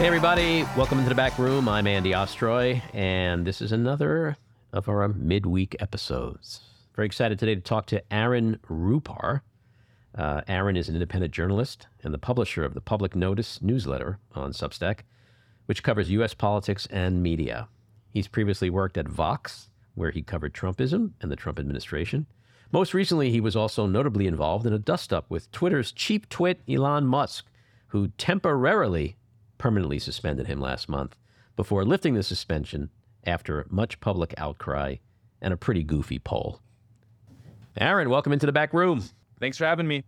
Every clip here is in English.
Hey, everybody. Welcome into the back room. I'm Andy Ostroy, and this is another of our midweek episodes. Very excited today to talk to Aaron Rupar. Uh, Aaron is an independent journalist and the publisher of the Public Notice newsletter on Substack, which covers U.S. politics and media. He's previously worked at Vox, where he covered Trumpism and the Trump administration. Most recently, he was also notably involved in a dust up with Twitter's chief twit, Elon Musk, who temporarily permanently suspended him last month before lifting the suspension after much public outcry and a pretty goofy poll. Aaron, welcome into the back room. Thanks for having me.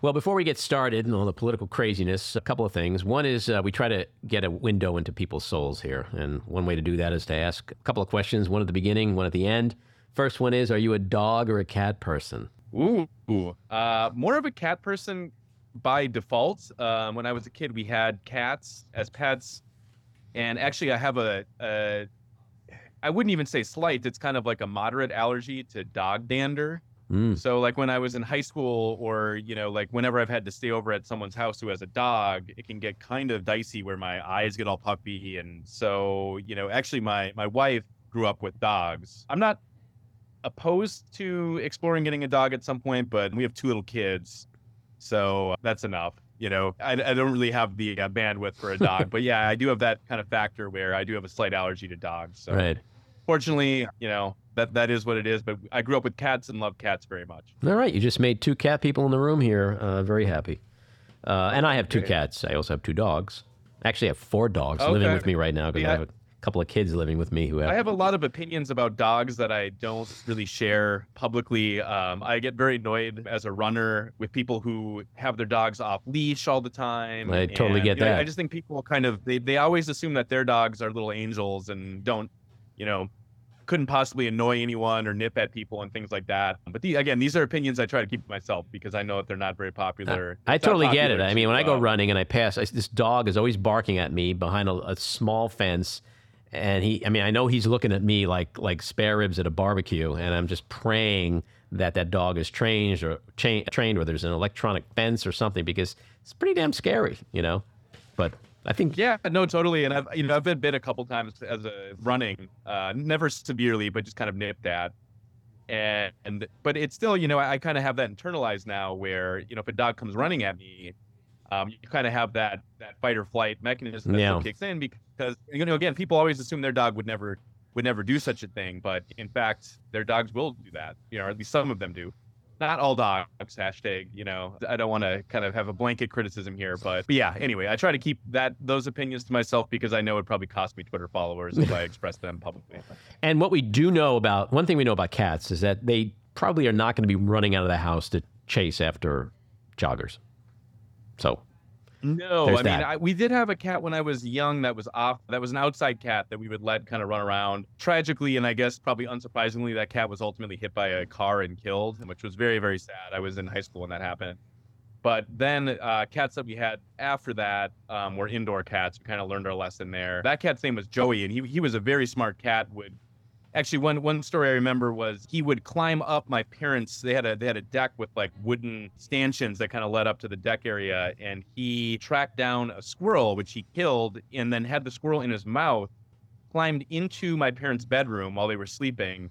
Well, before we get started and all the political craziness, a couple of things. One is uh, we try to get a window into people's souls here. And one way to do that is to ask a couple of questions, one at the beginning, one at the end. First one is Are you a dog or a cat person? Ooh, uh, more of a cat person by default. Um, when I was a kid, we had cats as pets, and actually, I have a, a I wouldn't even say slight. It's kind of like a moderate allergy to dog dander. Mm. So, like when I was in high school, or you know, like whenever I've had to stay over at someone's house who has a dog, it can get kind of dicey where my eyes get all puffy, and so you know, actually, my my wife grew up with dogs. I'm not opposed to exploring getting a dog at some point, but we have two little kids, so that's enough. You know, I, I don't really have the uh, bandwidth for a dog, but yeah, I do have that kind of factor where I do have a slight allergy to dogs. So Right. fortunately, you know, that that is what it is. But I grew up with cats and love cats very much. All right. You just made two cat people in the room here uh, very happy. Uh, and I have two cats. I also have two dogs. Actually, I have four dogs living with me right now because I have a couple of kids living with me who have. I have a lot of opinions about dogs that I don't really share publicly. Um, I get very annoyed as a runner with people who have their dogs off leash all the time. I totally and, get you know, that. I just think people kind of they, they always assume that their dogs are little angels and don't, you know, couldn't possibly annoy anyone or nip at people and things like that. But the, again, these are opinions I try to keep to myself because I know that they're not very popular. I It's not totally get it. popular I mean, when I go uh, running and I pass, I, this dog is always barking at me behind a, a small fence, and he. I mean, I know he's looking at me like like spare ribs at a barbecue, and I'm just praying that that dog is trained or cha- trained, or there's an electronic fence or something, because it's pretty damn scary, you know. But I think Yeah, no, totally. And I've you know I've been bit a couple times as a running, uh, never severely, but just kind of nipped at. And, and but it's still you know I, I kind of have that internalized now where you know if a dog comes running at me, um, you kind of have that that fight or flight mechanism that Yeah. kicks in because you know again people always assume their dog would never would never do such a thing, but in fact their dogs will do that. You know, or at least some of them do. Not all dogs. Hashtag. You know, I don't want to kind of have a blanket criticism here, but, but yeah. Anyway, I try to keep that those opinions to myself because I know it probably cost me Twitter followers if I express them publicly. And what we do know about one thing we know about cats is that they probably are not going to be running out of the house to chase after joggers. So No, I mean. I, we did have a cat when I was young that was off. That was an outside cat that we would let kind of run around. Tragically, and I guess probably unsurprisingly, that cat was ultimately hit by a car and killed, which was very, very sad. I was in high school when that happened. But then uh, cats that we had after that um, were indoor cats. We kind of learned our lesson there. That cat's name was Joey, and he he was a very smart cat. Would actually one one story I remember was he would climb up my parents. They had a they had a deck with like wooden stanchions that kind of led up to the deck area, and he tracked down a squirrel which he killed, and then had the squirrel in his mouth, climbed into my parents' bedroom while they were sleeping,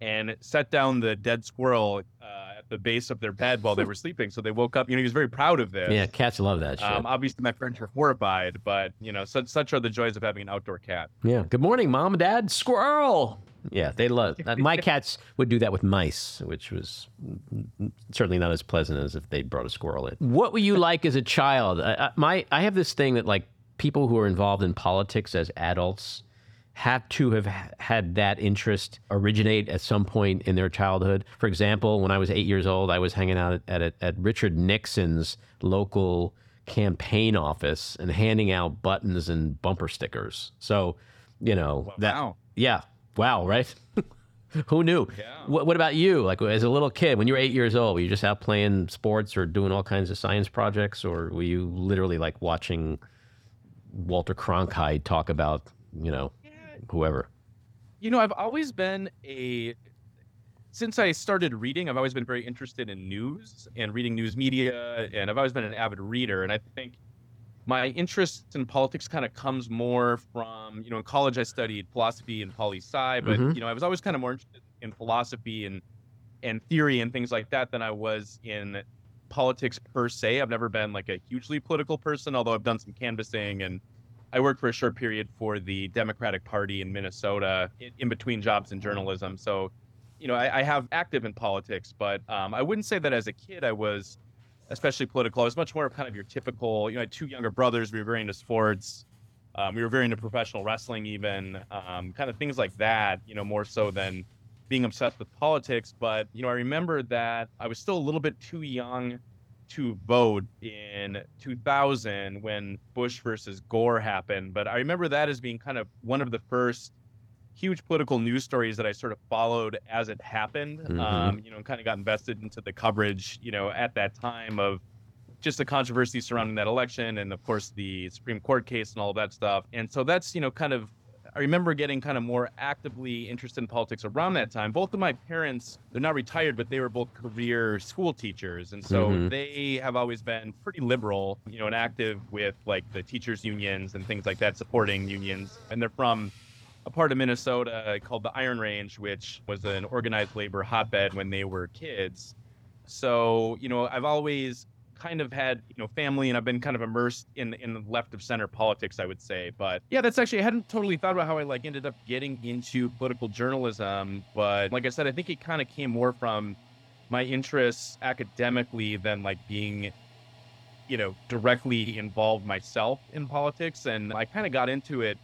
and set down the dead squirrel uh, the base of their bed while they were sleeping. So they woke up. You know, he was very proud of this. yeah, cats love that shit. Um, obviously, my friends were horrified, but you know, such such are the joys of having an outdoor cat. yeah. Good morning, mom and dad. Squirrel. Yeah, they love. My cats would do that with mice, which was certainly not as pleasant as if they brought a squirrel in. What were you like as a child? I, I, my, I have this thing that like people who are involved in politics as adults have to have had that interest originate at some point in their childhood. For example, when I was eight years old, I was hanging out at, at, at Richard Nixon's local campaign office and handing out buttons and bumper stickers. So, you know, that, yeah, wow, right? Who knew? Yeah. What, what about you? Like as a little kid, when you were eight years old, were you just out playing sports or doing all kinds of science projects, or were you literally like watching Walter Cronkite talk about, you know, whoever? You know, I've always been a since I started reading, I've always been very interested in news and reading news media, and I've always been an avid reader. And I think my interest in politics kind of comes more from you know in college I studied philosophy and poli sci, but Mhm. you know I was always kind of more interested in philosophy and and theory and things like that than I was in politics per se. I've never been like a hugely political person, although I've done some canvassing and I worked for a short period for the Democratic Party in Minnesota in, between jobs in journalism. So, you know, I, I have active in politics, but um, I wouldn't say that as a kid I was especially political. I was much more of kind of your typical, you know, I had two younger brothers. We were very into sports. Um, we were very into professional wrestling, even um, kind of things like that, you know, more so than being obsessed with politics. But, you know, I remember that I was still a little bit too young to vote in 2000 when Bush versus Gore happened. But I remember that as being kind of one of the first huge political news stories that I sort of followed as it happened. Mhm. Um, you know, and kind of got invested into the coverage, you know, at that time of just the controversy surrounding that election and of course the Supreme Court case and all of that stuff. And so that's, you know, kind of I remember getting kind of more actively interested in politics around that time. Both of my parents, they're not retired, but they were both career school teachers. And so Mhm. they have always been pretty liberal, you know, and active with like the teachers unions and things like that, supporting unions. And they're from a part of Minnesota called the Iron Range, which was an organized labor hotbed when they were kids. So, you know, I've always kind of had, you know, family and I've been kind of immersed in in left of center politics, I would say. But yeah, that's actually I hadn't totally thought about how I like ended up getting into political journalism. But like I said, I think it kind of came more from my interests academically than like being you know directly involved myself in politics and i kind of got into it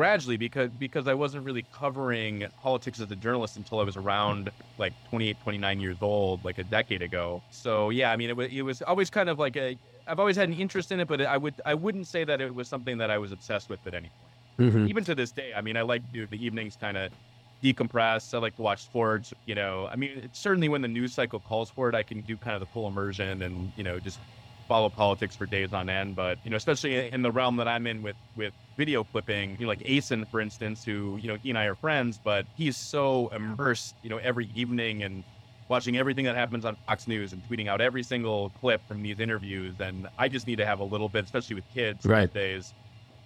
gradually because because I wasn't really covering politics as a journalist until I was around like 28 29 years old like a decade ago. So yeah, I mean it was it was always kind of like a I've always had an interest in it but I would I wouldn't say that it was something that I was obsessed with at any point. Mhm. Even to this day, I mean I like do the evenings kind of decompress. I like to watch sports, you know. I mean it's certainly when the news cycle calls for it, I can do kind of the full immersion and, you know, just follow politics for days on end. But you know, especially in the realm that I'm in with with video clipping, you know, like Acyn, for instance, who you know he and I are friends, but he's so immersed, you know, every evening and watching everything that happens on Fox News and tweeting out every single clip from these interviews. And I just need to have a little bit, especially with kids Right. these days.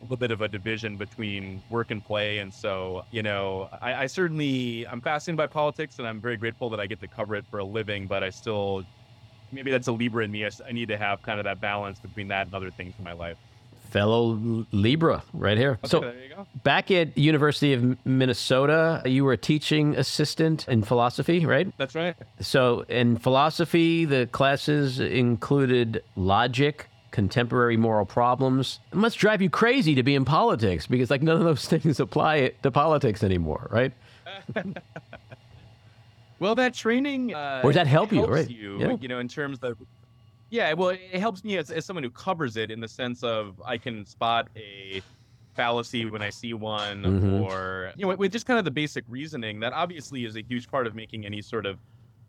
A little bit of a division between work and play, and so you know, I, I certainly I'm fascinated by politics, and I'm very grateful that I get to cover it for a living. But I still maybe that's a Libra in me. I need to have kind of that balance between that and other things in my life. Fellow Libra, right here. Okay, So there you go. back at University of Minnesota, you were a teaching assistant in philosophy, right? That's right. So in philosophy, the classes included logic, contemporary moral problems. It must drive you crazy to be in politics because like none of those things apply to politics anymore, right? Well, that training uh, Or does that help you, right? You, Yeah. you know, in terms of yeah. Well, it helps me as, as someone who covers it in the sense of I can spot a fallacy when I see one, Mhm. or you know, with just kind of the basic reasoning that obviously is a huge part of making any sort of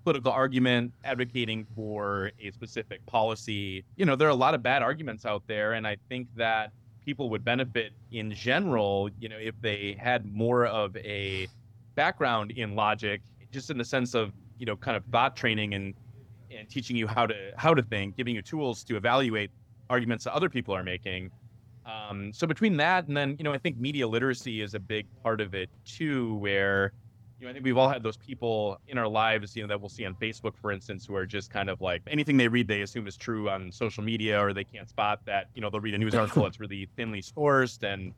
political argument, advocating for a specific policy. You know, there are a lot of bad arguments out there, and I think that people would benefit in general, you know, if they had more of a background in logic, just in the sense of, you know, kind of thought training and and teaching you how to how to think, giving you tools to evaluate arguments that other people are making. Um, so between that and then, you know, I think media literacy is a big part of it too, where you know, I think we've all had those people in our lives, you know, that we'll see on Facebook, for instance, who are just kind of like anything they read, they assume is true on social media, or they can't spot that, you know, they'll read a news article that's really thinly sourced and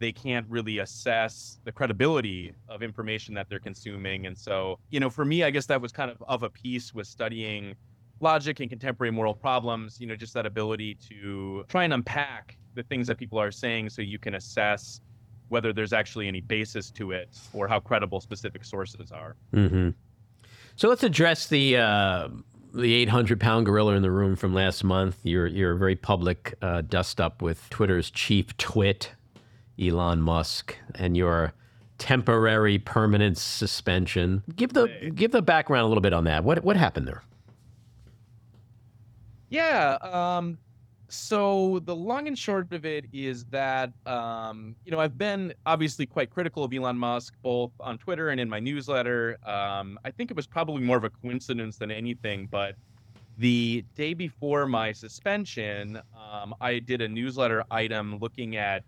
they can't really assess the credibility of information that they're consuming. And so, you know, for me, I guess that was kind of of a piece with studying logic and contemporary moral problems, you know, just that ability to try and unpack the things that people are saying so you can assess whether there's actually any basis to it or how credible specific sources are. Mm-hmm. So let's address the uh, the 800 pound gorilla in the room from last month. You're you're a very public uh, dust up with Twitter's chief twit, Elon Musk, and your temporary permanent suspension. Give the give the background a little bit on that. What what happened there? Yeah. Um, so the long and short of it is that um, you know I've been obviously quite critical of Elon Musk both on Twitter and in my newsletter. Um, I think it was probably more of a coincidence than anything, but the day before my suspension, um, I did a newsletter item looking at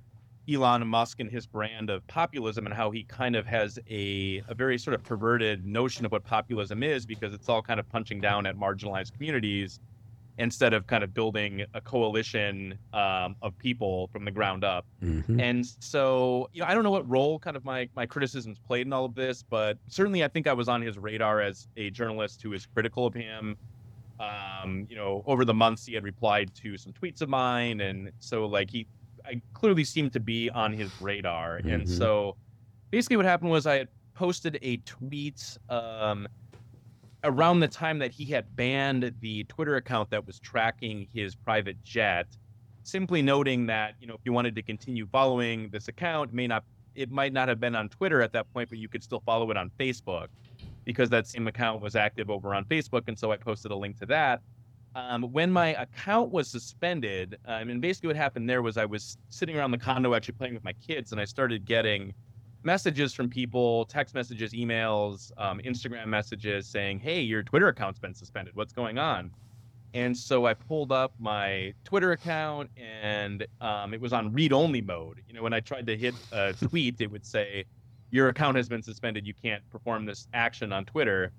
Elon Musk and his brand of populism and how he kind of has a, a very sort of perverted notion of what populism is because it's all kind of punching down at marginalized communities instead of kind of building a coalition um, of people from the ground up. Mm-hmm. And so, you know, I don't know what role kind of my my criticisms played in all of this, but certainly I think I was on his radar as a journalist who is critical of him. Um, you know, over the months he had replied to some tweets of mine, and so like he, I clearly seemed to be on his radar. Mm-hmm. And so, basically, what happened was I had posted a tweet. Um, around the time that he had banned the Twitter account that was tracking his private jet, simply noting that you know if you wanted to continue following this account, may not it might not have been on Twitter at that point, but you could still follow it on Facebook because that same account was active over on Facebook, and so I posted a link to that. Um, when my account was suspended, um, and basically what happened there was I was sitting around the condo actually playing with my kids, and I started getting messages from people, text messages, emails, um, Instagram messages saying, "Hey, your Twitter account's been suspended. What's going on?" And so I pulled up my Twitter account, and um, it was on read-only mode. You know, when I tried to hit a tweet, it would say, "Your account has been suspended. You can't perform this action on Twitter."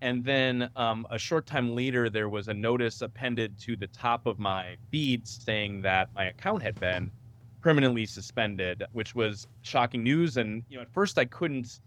And then um, a short time later, there was a notice appended to the top of my feed saying that my account had been permanently suspended, which was shocking news. And you know, at first I couldn't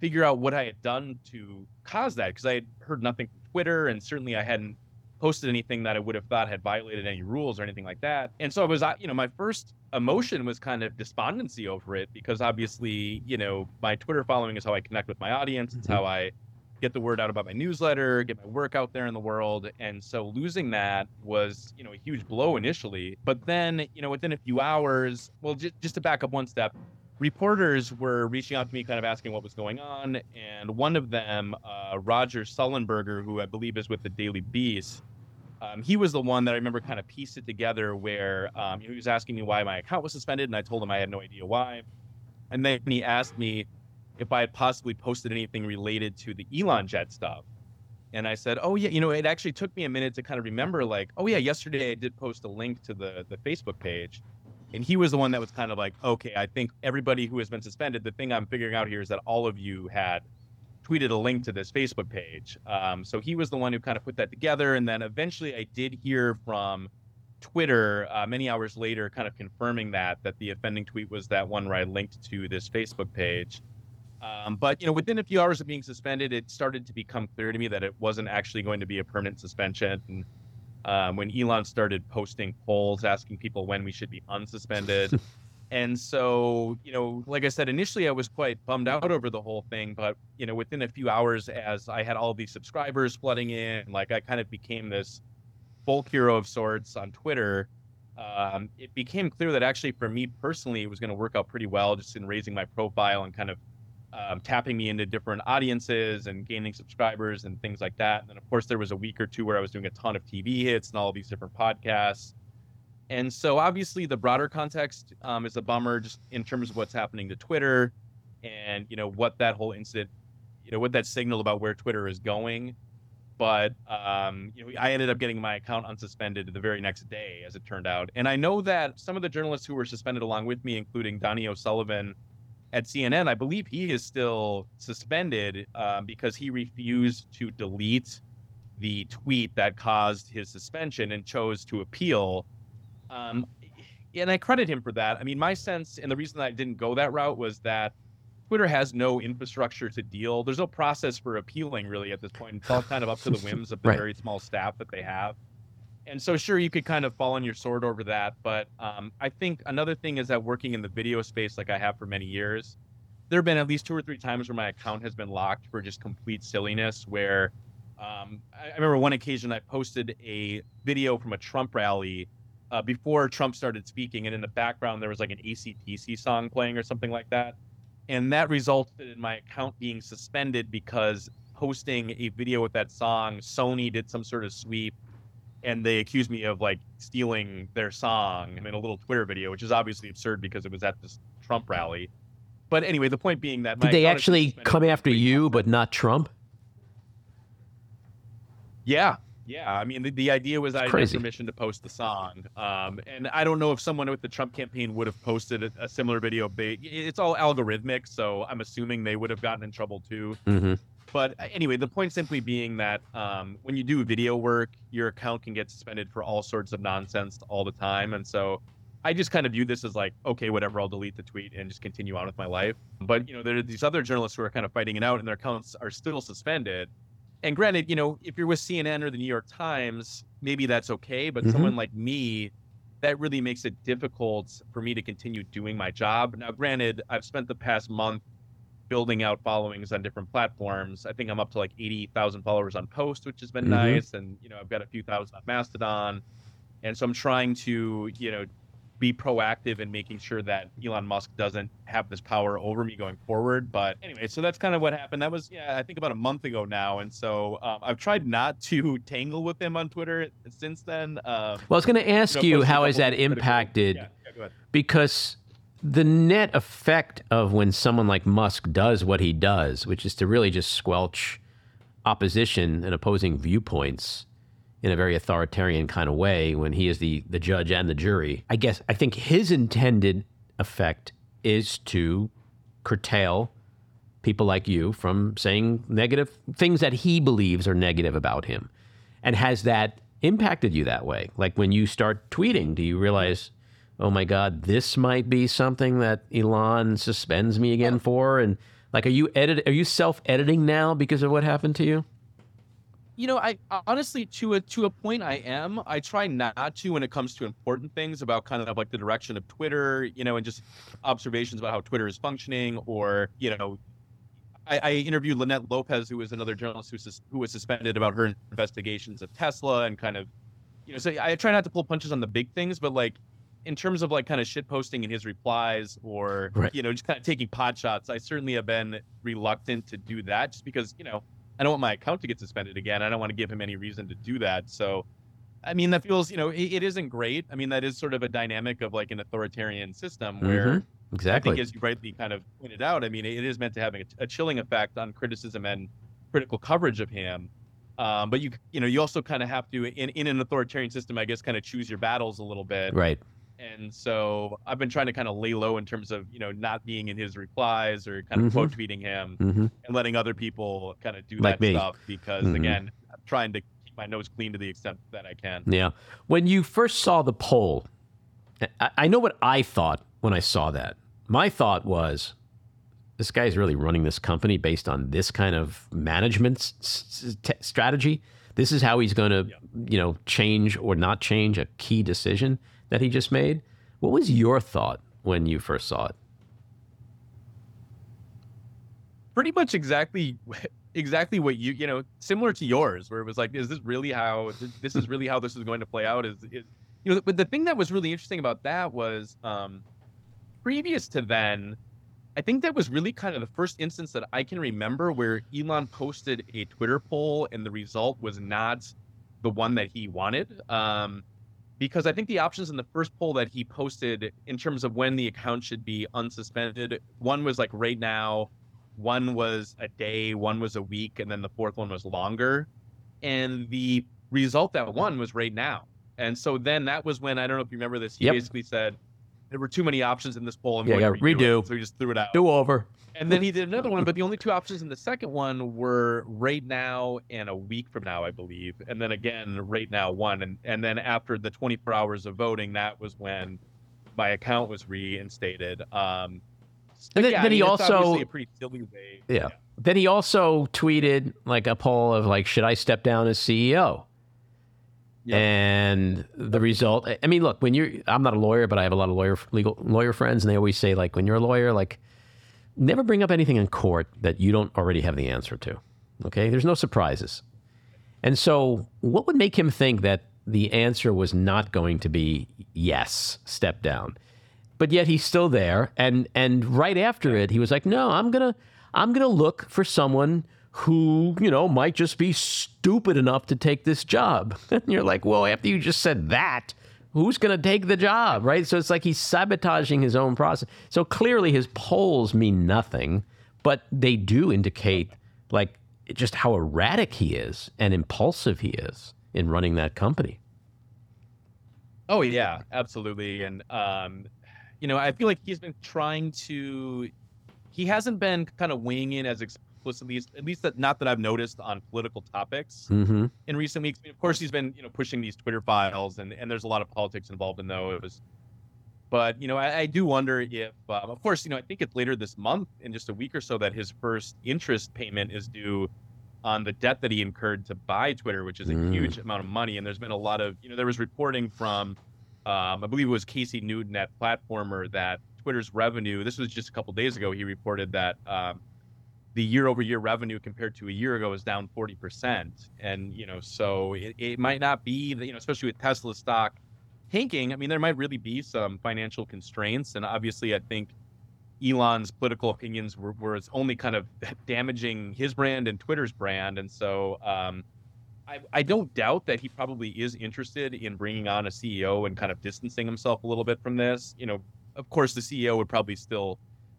figure out what I had done to cause that because I had heard nothing from Twitter, and certainly I hadn't posted anything that I would have thought had violated any rules or anything like that. And so I was, you know, my first emotion was kind of despondency over it because obviously, you know, my Twitter following is how I connect with my audience. It's mm-hmm. how I get the word out about my newsletter, get my work out there in the world. And so losing that was, you know, a huge blow initially. But then, you know, within a few hours, well, j- just to back up one step, reporters were reaching out to me, kind of asking what was going on. And one of them, uh, Roger Sollenberger, who I believe is with the Daily Beast, um, he was the one that I remember kind of pieced it together where um, he was asking me why my account was suspended, and I told him I had no idea why. And then he asked me, if I had possibly posted anything related to the Elon Jet stuff. And I said, "Oh yeah, you know, it actually took me a minute to kind of remember, like, oh yeah, yesterday I did post a link to the the Facebook page." And he was the one that was kind of like, "Okay, I think everybody who has been suspended. The thing I'm figuring out here is that all of you had tweeted a link to this Facebook page." Um, so he was the one who kind of put that together. And then eventually, I did hear from Twitter uh, many hours later, kind of confirming that that the offending tweet was that one where I linked to this Facebook page. Um, but you know, within a few hours of being suspended, it started to become clear to me that it wasn't actually going to be a permanent suspension. And um, when Elon started posting polls asking people when we should be unsuspended, and so you know, like I said, initially I was quite bummed out over the whole thing. But you know, within a few hours, as I had all these subscribers flooding in, like I kind of became this folk hero of sorts on Twitter. Um, it became clear that actually, for me personally, it was going to work out pretty well, just in raising my profile and kind of um, tapping me into different audiences and gaining subscribers and things like that. And then, of course, there was a week or two where I was doing a ton of TV hits and all these different podcasts. And so, obviously, the broader context um, is a bummer just in terms of what's happening to Twitter and, you know, what that whole incident, you know, what that signal about where Twitter is going. But, um, you know, I ended up getting my account unsuspended the very next day, as it turned out. And I know that some of the journalists who were suspended along with me, including Donie O'Sullivan, at CNN, I believe he is still suspended um, because he refused to delete the tweet that caused his suspension and chose to appeal. Um, and I credit him for that. I mean, my sense, and the reason that I didn't go that route was that Twitter has no infrastructure to deal. There's no process for appealing really at this point. It's all kind of up to the whims of the right. very small staff that they have and so sure you could kind of fall on your sword over that but um, i think another thing is that working in the video space like i have for many years there have been at least two or three times where my account has been locked for just complete silliness where um, I, I, remember one occasion i posted a video from a trump rally uh, before trump started speaking and in the background there was like an acdc song playing or something like that and that resulted in my account being suspended because posting a video with that song sony did some sort of sweep and they accused me of like stealing their song in a little Twitter video, which is obviously absurd because it was at this Trump rally. But anyway, the point being that did they actually come after you, but not Trump? Yeah, Yeah, I mean, the, the idea was I had permission to post the song, um, and I don't know if someone with the Trump campaign would have posted a, a similar video. It's all algorithmic, so I'm assuming they would have gotten in trouble too. Mm-hmm. But uh, anyway, the point simply being that um, when you do video work, your account can get suspended for all sorts of nonsense all the time, and so I just kind of view this as like, okay, whatever, I'll delete the tweet and just continue on with my life. But you know, there are these other journalists who are kind of fighting it out, and their accounts are still suspended. And granted, you know, if you're with CNN or the New York Times, maybe that's okay. But Mhm. someone like me, that really makes it difficult for me to continue doing my job. Now, granted, I've spent the past month building out followings on different platforms. I think I'm up to like 80,000 followers on Post, which has been Mhm. nice. And, you know, I've got a few thousand on Mastodon. And so I'm trying to, you know, be proactive in making sure that Elon Musk doesn't have this power over me going forward. But anyway, so that's kind of what happened. That was, yeah, I think about a month ago now. And so um, I've tried not to tangle with him on Twitter since then. Um, Well, I was going to ask know, you, how has that impacted? Yeah, yeah, because the net effect of when someone like Musk does what he does, which is to really just squelch opposition and opposing viewpoints in a very authoritarian kind of way when he is the the judge and the jury. I guess I think his intended effect is to curtail people like you from saying negative things that he believes are negative about him. And has that impacted you that way? Like when you start tweeting, do you realize, oh my God, this might be something that Elon suspends me again for? And like, are you edit? Are you self editing now because of what happened to you? You know, I honestly, to a to a point, I am. I try not to when it comes to important things about kind of like the direction of Twitter, you know, and just observations about how Twitter is functioning, or you know, I, I interviewed Linette Lopez, who was another journalist who sus- who was suspended about her investigations of Tesla, and kind of, you know, so I try not to pull punches on the big things, but like in terms of like kind of shit posting in his replies or Right. you know just kind of taking pot shots, I certainly have been reluctant to do that just because you know I don't want my account to get suspended again. I don't want to give him any reason to do that. So, I mean, that feels, you know, it, it isn't great. I mean, that is sort of a dynamic of like an authoritarian system where Mhm. I Exactly. think, as you rightly kind of pointed out, I mean, it is meant to have a, a chilling effect on criticism and critical coverage of him. Um, but you, you know, you also kind of have to, in, in an authoritarian system, I guess, kind of choose your battles a little bit. right. And so I've been trying to kind of lay low in terms of, you know, not being in his replies or kind of Mhm. quote tweeting him hmm and letting other people kind of do Like that me. stuff because Mhm. again i'm trying to keep my nose clean to the extent that i can Yeah. When you first saw the poll, I, I know what I thought when I saw that. My thought was, this guy's really running this company based on this kind of management s- t- strategy. This is how he's going to, you know, change or not change a key decision that he just made. What was your thought when you first saw it? pretty much exactly exactly what you you know similar to yours where it was like is this really how this is really how this is going to play out is, is you know but the thing that was really interesting about that was um previous to then i think that was really kind of the first instance that i can remember where elon posted a twitter poll and the result was not the one that he wanted um because i think the options in the first poll that he posted in terms of when the account should be unsuspended one was like right now one was a day, one was a week, and then the fourth one was longer. And the result that won was right now. And so then that was when I don't know if you remember this. He Yep. basically said there were too many options in this poll. I'm Yeah, yeah, redo. It. So he just threw it out. Do over. And then he did another one, but the only two options in the second one were right now and a week from now, I believe. And then again, right now one. And and then after the 24 hours of voting, that was when my account was reinstated. Um, And then- yeah, then I he mean, it's also- a pretty silly way. Yeah. Then he also tweeted like a poll of like, should I step down as CEO? And the result, I mean, look, when you're, I'm not a lawyer, but I have a lot of lawyer, legal lawyer friends, and they always say like, when you're a lawyer, like, never bring up anything in court that you don't already have the answer to. Okay, there's no surprises. And so, what would make him think that the answer was not going to be yes, step down? But yet he's still there, and and right after it, he was like, "No, I'm gonna I'm gonna look for someone who you know might just be stupid enough to take this job." And you're like, "Well, after you just said that." Who's going to take the job, right? So it's like he's sabotaging his own process. So clearly his polls mean nothing, but they do indicate like just how erratic he is and impulsive he is in running that company. Oh yeah, absolutely. And um, you know, I feel like he's been trying to. He hasn't been kind of weighing in as explicitly, at least that not that I've noticed on political topics Mm-hmm. in recent weeks. Of course, he's been you know pushing these Twitter files, and and there's a lot of politics involved in those. But you know, I, I do wonder if, um, of course, you know, I think it's later this month, in just a week or so, that his first interest payment is due on the debt that he incurred to buy Twitter, which is a Mm. huge amount of money. And there's been a lot of, you know, there was reporting from, um, I believe it was Casey Newton at Platformer that Twitter's revenue. This was just a couple days ago. He reported that um, the year-over-year revenue compared to a year ago is down 40%. And you know, so it, it might not be, that, you know, especially with Tesla stock tanking. I mean, there might really be some financial constraints, and obviously, I think Elon's political opinions were, were only kind of damaging his brand and Twitter's brand, and so um, I, I don't doubt that he probably is interested in bringing on a CEO and kind of distancing himself a little bit from this. You know, of course, the CEO would probably still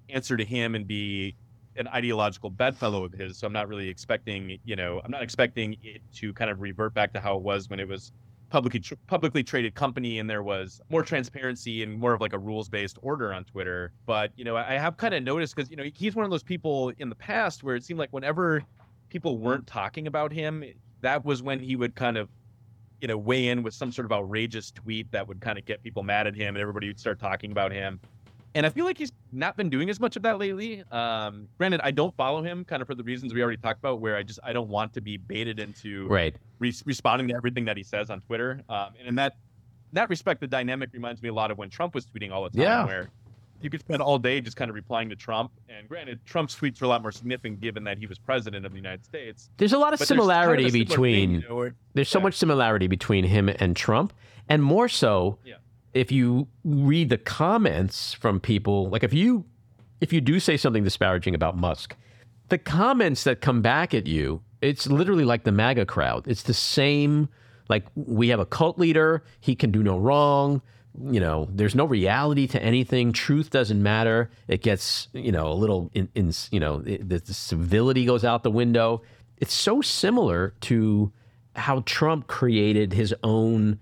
answer to him and be an ideological bedfellow of his. So I'm not really expecting, you know, I'm not expecting it to kind of revert back to how it was when it was publicly tr- publicly traded company and there was more transparency and more of like a rules based order on Twitter. But you know, I I have kind of noticed because you know he's one of those people in the past where it seemed like whenever people weren't talking about him, that was when he would kind of you know weigh in with some sort of outrageous tweet that would kind of get people mad at him and everybody would start talking about him. And I feel like he's not been doing as much of that lately. Um, granted, I don't follow him kind of for the reasons we already talked about, where I just I don't want to be baited into Right. re- responding to everything that he says on Twitter. Um, and in that that respect, the dynamic reminds me a lot of when Trump was tweeting all the time, Yeah. where you could spend all day just kind of replying to Trump. And granted, Trump's tweets are a lot more significant given that he was president of the United States. There's a lot of there's kind of similarity thing, between you know, where- there's so Yeah. much similarity between him and Trump, and more so Yeah. If you read the comments from people. Like if you if you do say something disparaging about Musk, the comments that come back at you, it's literally like the MAGA crowd. It's the same. Like we have a cult leader, he can do no wrong. You know, there's no reality to anything. Truth doesn't matter. It gets you know a little in, in you know the, the civility goes out the window. It's so similar to how Trump created his own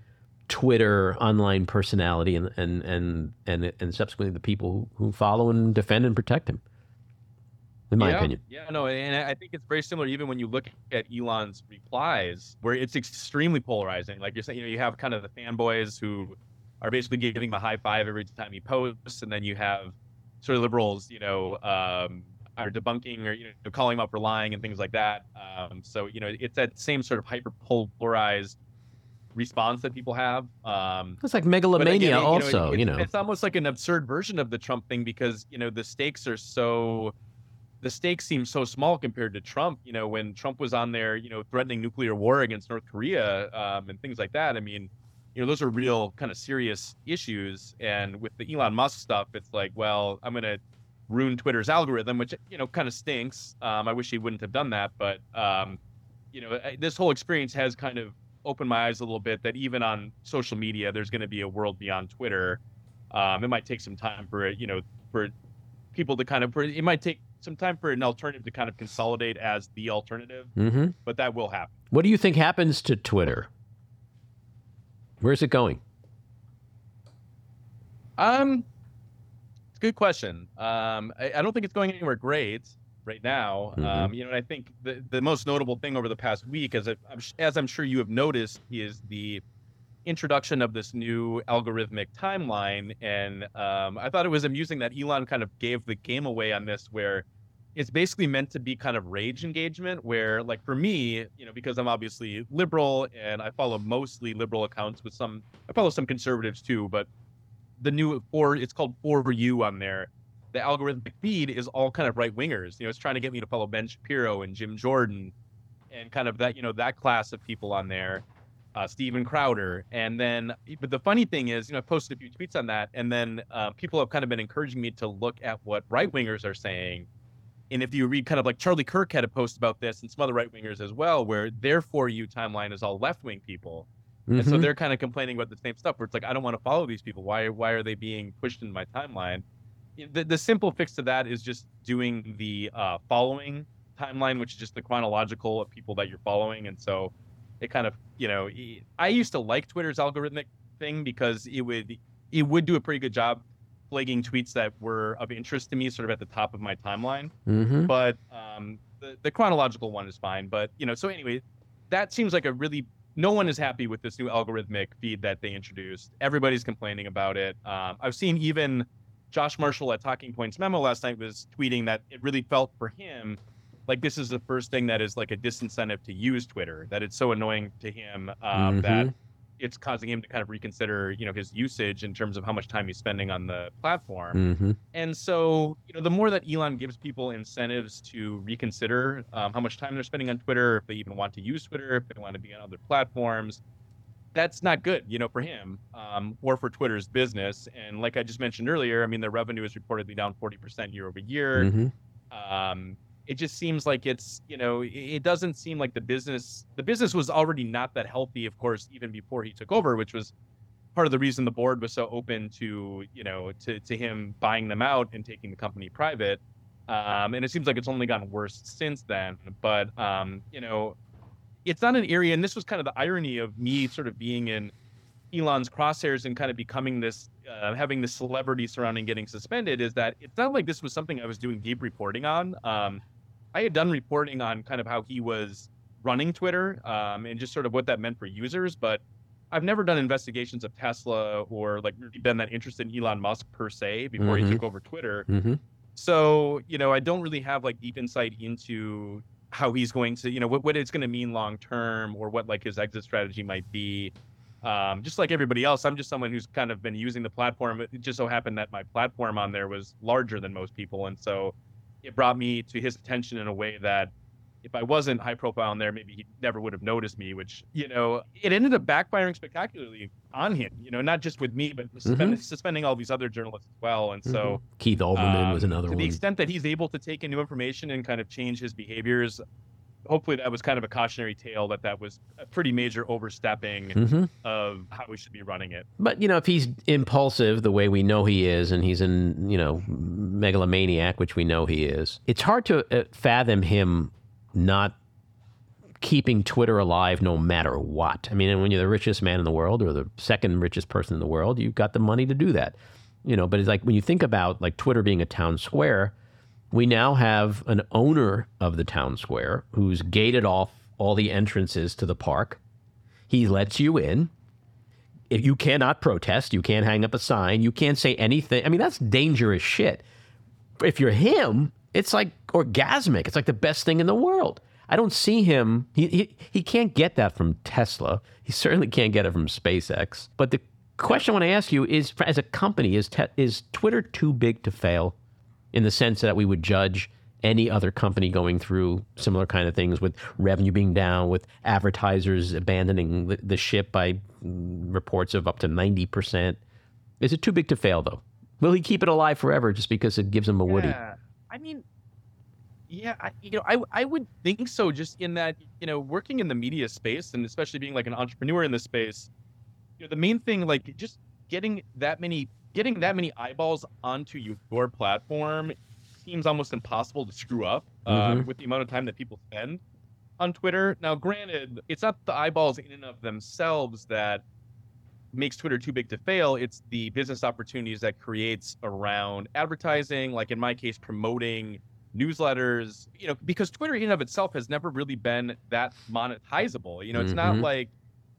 Twitter online personality and and and and, and subsequently the people who, who follow and defend and protect him. In my yeah, opinion. Yeah, no, and I think it's very similar even when you look at Elon's replies, where it's extremely polarizing. Like you're saying, you know, you have kind of the fanboys who are basically giving him a high five every time he posts, and then you have sort of liberals, you know, um, are debunking or you know calling him up for lying and things like that. Um, so you know, it's that same sort of hyper polarized response that people have. Um, It's like megalomania again, it- also, it- you know. it's almost like an absurd version of the Trump thing because you know the stakes are so, the stakes seem so small compared to Trump. You know, when Trump was on there, you know, threatening nuclear war against North Korea um, and things like that. I mean, you know, those are real kind of serious issues. And with the Elon Musk stuff, it's like, well, I'm gonna ruin Twitter's algorithm, which you know kind of stinks. Um, I wish he wouldn't have done that, but um, you know, this whole experience has kind of opened my eyes a little bit that even on social media, there's going to be a world beyond Twitter. Um, it might take some time for it, you know, for people to kind of, for, it might take some time for an alternative to kind of consolidate as the alternative, hmm but that will happen. What do you think happens to Twitter? Where's it going? Um, it's a good question. Um, I, I don't think it's going anywhere great right now. Mhm. Um, you know, and I think the the most notable thing over the past week, as I, I'm, as I'm sure you have noticed, is the introduction of this new algorithmic timeline. And um, I thought it was amusing that Elon kind of gave the game away on this, where it's basically meant to be kind of rage engagement. Where, like for me, you know, because I'm obviously liberal and I follow mostly liberal accounts with some, I follow some conservatives too, but the new for it's called for you on there. The algorithmic feed is all kind of right wingers. You know, it's trying to get me to follow Ben Shapiro and Jim Jordan, and kind of that you know that class of people on there, uh, Steven Crowder, and then. But the funny thing is, you know, I posted a few tweets on that, and then uh, people have kind of been encouraging me to look at what right wingers are saying. And if you read kind of like Charlie Kirk had a post about this, and some other right wingers as well, where their for you timeline is all left wing people. And so Mhm. they're kind of complaining about the same stuff where it's like, I don't want to follow these people. Why, why are they being pushed in my timeline? The, the simple fix to that is just doing the uh, following timeline, which is just the chronological of people that you're following. And so it kind of you know I used to like Twitter's algorithmic thing because it would it would do a pretty good job flagging tweets that were of interest to me, sort of at the top of my timeline. Mm-hmm. But um, the the chronological one is fine. But you know, so anyway, that seems like a really no one is happy with this new algorithmic feed that they introduced. Everybody's complaining about it. Um, I've seen even Josh Marshall at Talking Points Memo last night was tweeting that it really felt for him like this is the first thing that is like a disincentive to use Twitter. That it's so annoying to him um, mm-hmm. that it's causing him to kind of reconsider, you know, his usage in terms of how much time he's spending on the platform. Mm-hmm. And so, you know, the more that Elon gives people incentives to reconsider um, how much time they're spending on Twitter, if they even want to use Twitter, if they want to be on other platforms, that's not good, you know, for him um, or for Twitter's business. And like I just mentioned earlier, I mean, the revenue is reportedly down 40% year over year. Mm-hmm. Um, it just seems like it's you know it doesn't seem like the business the business was already not that healthy of course even before he took over which was part of the reason the board was so open to you know to, to him buying them out and taking the company private um, and it seems like it's only gotten worse since then but um, you know it's not an area and this was kind of the irony of me sort of being in elon's crosshairs and kind of becoming this uh, having the celebrity surrounding getting suspended is that it's not like this was something i was doing deep reporting on um, I had done reporting on kind of how he was running Twitter um, and just sort of what that meant for users, but I've never done investigations of Tesla or like really been that interested in Elon Musk per se before mm-hmm. he took over Twitter. Mm-hmm. So, you know, I don't really have like deep insight into how he's going to, you know, what, what it's going to mean long term or what like his exit strategy might be. Um, just like everybody else, I'm just someone who's kind of been using the platform. It just so happened that my platform on there was larger than most people. And so it brought me to his attention in a way that if I wasn't high profile in there, maybe he never would have noticed me, which, you know, it ended up backfiring spectacularly on him, you know, not just with me, but suspend, mm-hmm. suspending all these other journalists as well. And so mm-hmm. Keith Olbermann um, was another to one. the extent that he's able to take in new information and kind of change his behaviors, hopefully that was kind of a cautionary tale that that was a pretty major overstepping mm-hmm. of how we should be running it. But you know, if he's impulsive the way we know he is, and he's in you know megalomaniac, which we know he is, it's hard to uh, fathom him not keeping Twitter alive no matter what. I mean, when you're the richest man in the world or the second richest person in the world, you've got the money to do that. You know, but it's like when you think about like Twitter being a town square we now have an owner of the town square who's gated off all the entrances to the park. He lets you in. If you cannot protest, you can't hang up a sign, you can't say anything. I mean, that's dangerous shit. If you're him, it's like orgasmic. It's like the best thing in the world. I don't see him. He, he, he can't get that from Tesla. He certainly can't get it from SpaceX. But the question I want to ask you is as a company, is, te- is Twitter too big to fail? in the sense that we would judge any other company going through similar kind of things with revenue being down, with advertisers abandoning the, the ship by reports of up to 90%. Is it too big to fail, though? Will he keep it alive forever just because it gives him a yeah. Woody? I mean, yeah, I, you know, I I would think so. Just in that, you know, working in the media space and especially being like an entrepreneur in this space, you know, the main thing, like, just getting that many getting that many eyeballs onto your platform seems almost impossible to screw up uh, mm-hmm. with the amount of time that people spend on Twitter. Now, granted, it's not the eyeballs in and of themselves that makes Twitter too big to fail. It's the business opportunities that creates around advertising, like in my case, promoting newsletters. You know, because Twitter in and of itself has never really been that monetizable. You know, it's mm-hmm. not like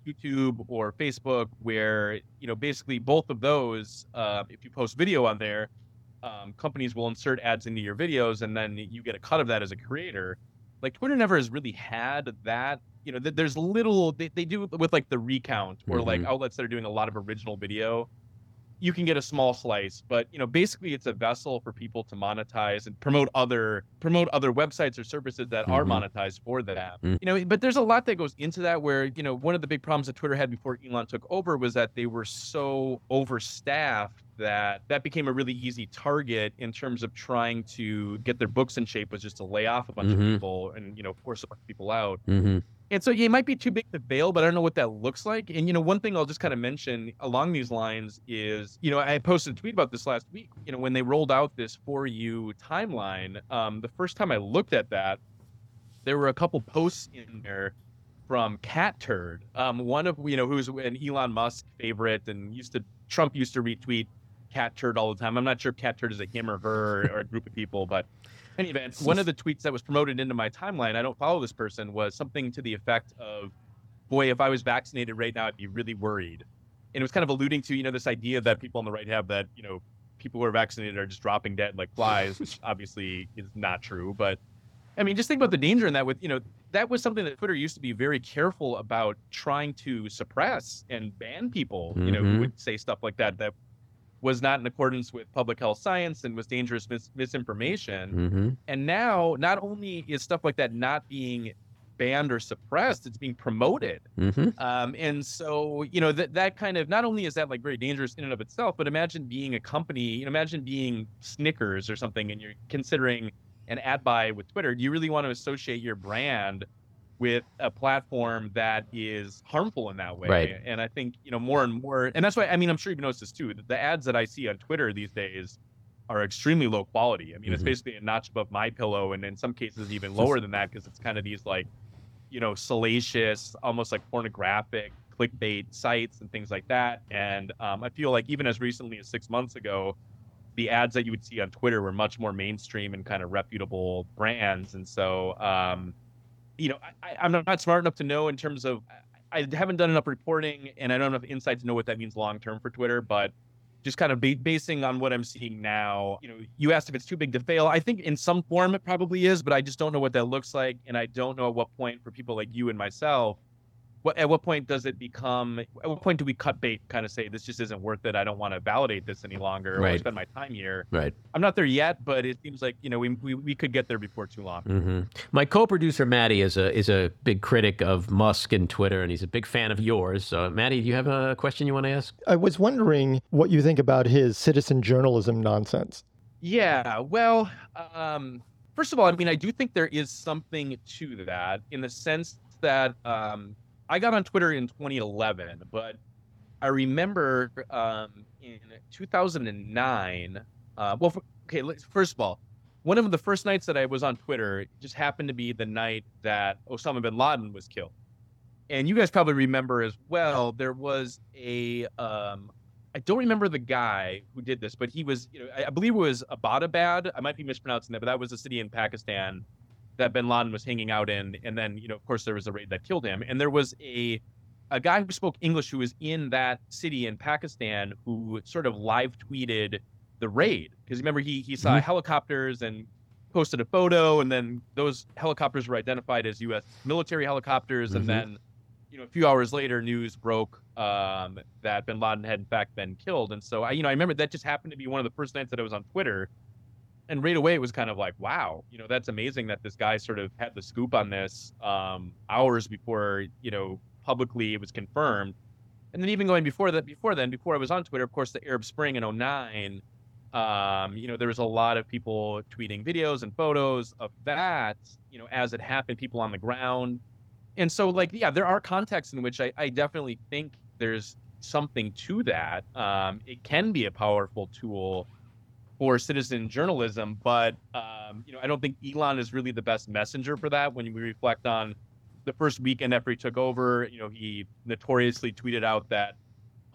YouTube or Facebook, where you know basically both of those, uh, if you post video on there, um, companies will insert ads into your videos, and then you get a cut of that as a creator. Like Twitter never has really had that. You know, th- there's little they, they do with like the recount or mm-hmm. like outlets that are doing a lot of original video you can get a small slice but you know basically it's a vessel for people to monetize and promote other promote other websites or services that mm-hmm. are monetized for that mm-hmm. you know but there's a lot that goes into that where you know one of the big problems that twitter had before elon took over was that they were so overstaffed that that became a really easy target in terms of trying to get their books in shape was just to lay off a bunch mm-hmm. of people and you know force a bunch of people out mm-hmm. And so yeah, it might be too big to fail, but I don't know what that looks like. And you know, one thing I'll just kind of mention along these lines is, you know, I posted a tweet about this last week. You know, when they rolled out this for you timeline, um, the first time I looked at that, there were a couple posts in there from Cat Turd, um, one of you know who's an Elon Musk favorite and used to Trump used to retweet Cat Turd all the time. I'm not sure if Cat Turd is a him or her or a group of people, but any event, one of the tweets that was promoted into my timeline, I don't follow this person, was something to the effect of, "Boy, if I was vaccinated right now, I'd be really worried." And it was kind of alluding to you know this idea that people on the right have that you know people who are vaccinated are just dropping dead like flies, which obviously is not true, but I mean, just think about the danger in that. With you know, that was something that Twitter used to be very careful about trying to suppress and ban people. You know, who Mhm. would say stuff like that that was not in accordance with public health science and was dangerous mis- misinformation. Mm-hmm. And now, not only is stuff like that not being banned or suppressed, it's being promoted. Mm-hmm. Um, and so, you know, that that kind of not only is that like very dangerous in and of itself, but imagine being a company, you know, imagine being Snickers or something, and you're considering an ad buy with Twitter. Do you really want to associate your brand with a platform that is harmful in that way? Right. And I think you know more and more, and that's why I mean I'm sure you've noticed this too. The ads that I see on Twitter these days are extremely low quality. I mean, it's Mhm. basically a notch above my pillow, and in some cases even lower than that because it's kind of these like you know, salacious, almost like pornographic clickbait sites and things like that. And um, I feel like even as recently as six months ago, the ads that you would see on Twitter were much more mainstream and kind of reputable brands. And so, um, you know, I, I'm not smart enough to know in terms of, I haven't done enough reporting and I don't have enough insight to know what that means long term for Twitter, but just kind of ba- basing on what I'm seeing now, you know, you asked if it's too big to fail. I think in some form it probably is, but I just don't know what that looks like, and I don't know at what point for people like you and myself, what at what point does it become? At what point do we cut bait? Kind of say this just isn't worth it. I don't want to validate this any longer or Right. spend my time here. Right. I'm not there yet, but it seems like you know we we, we could get there before too long. hmm My co-producer Matty is a is a big critic of Musk and Twitter, and he's a big fan of yours. So, Matty, do you have a question you want to ask? I was wondering what you think about his citizen journalism nonsense. Yeah, well, um, first of all, I mean, I do think there is something to that in the sense that um, I got on Twitter in 2011, but I remember um, in 2009. Uh, well, okay, first of all, one of the first nights that I was on Twitter just happened to be the night that Osama bin Laden was killed. And you guys probably remember as well, there was a um, I don't remember the guy who did this, but he was, you know, I, I believe it was Abbottabad. I might be mispronouncing that, but that was a city in Pakistan that Bin Laden was hanging out in. And then, you know, of course, there was a raid that killed him. And there was a a guy who spoke English who was in that city in Pakistan who sort of live tweeted the raid because remember he he saw Mhm. helicopters and posted a photo, and then those helicopters were identified as U.S. military helicopters, Mhm. and then you know, a few hours later, news broke um, that Bin Laden had in fact been killed, and so I, you know, I remember that just happened to be one of the first nights that I was on Twitter, and right away it was kind of like, wow, you know, that's amazing that this guy sort of had the scoop on this um, hours before, you know, publicly it was confirmed, and then even going before that, before then, before I was on Twitter, of course, the Arab Spring in 09, um, you know, there was a lot of people tweeting videos and photos of that, you know, as it happened, people on the ground. And so like yeah there are contexts in which i, I definitely think there's something to that. Um, it can be a powerful tool for citizen journalism but um, you know i don't think elon is really the best messenger for that when we reflect on the first weekend after he took over you know he notoriously tweeted out that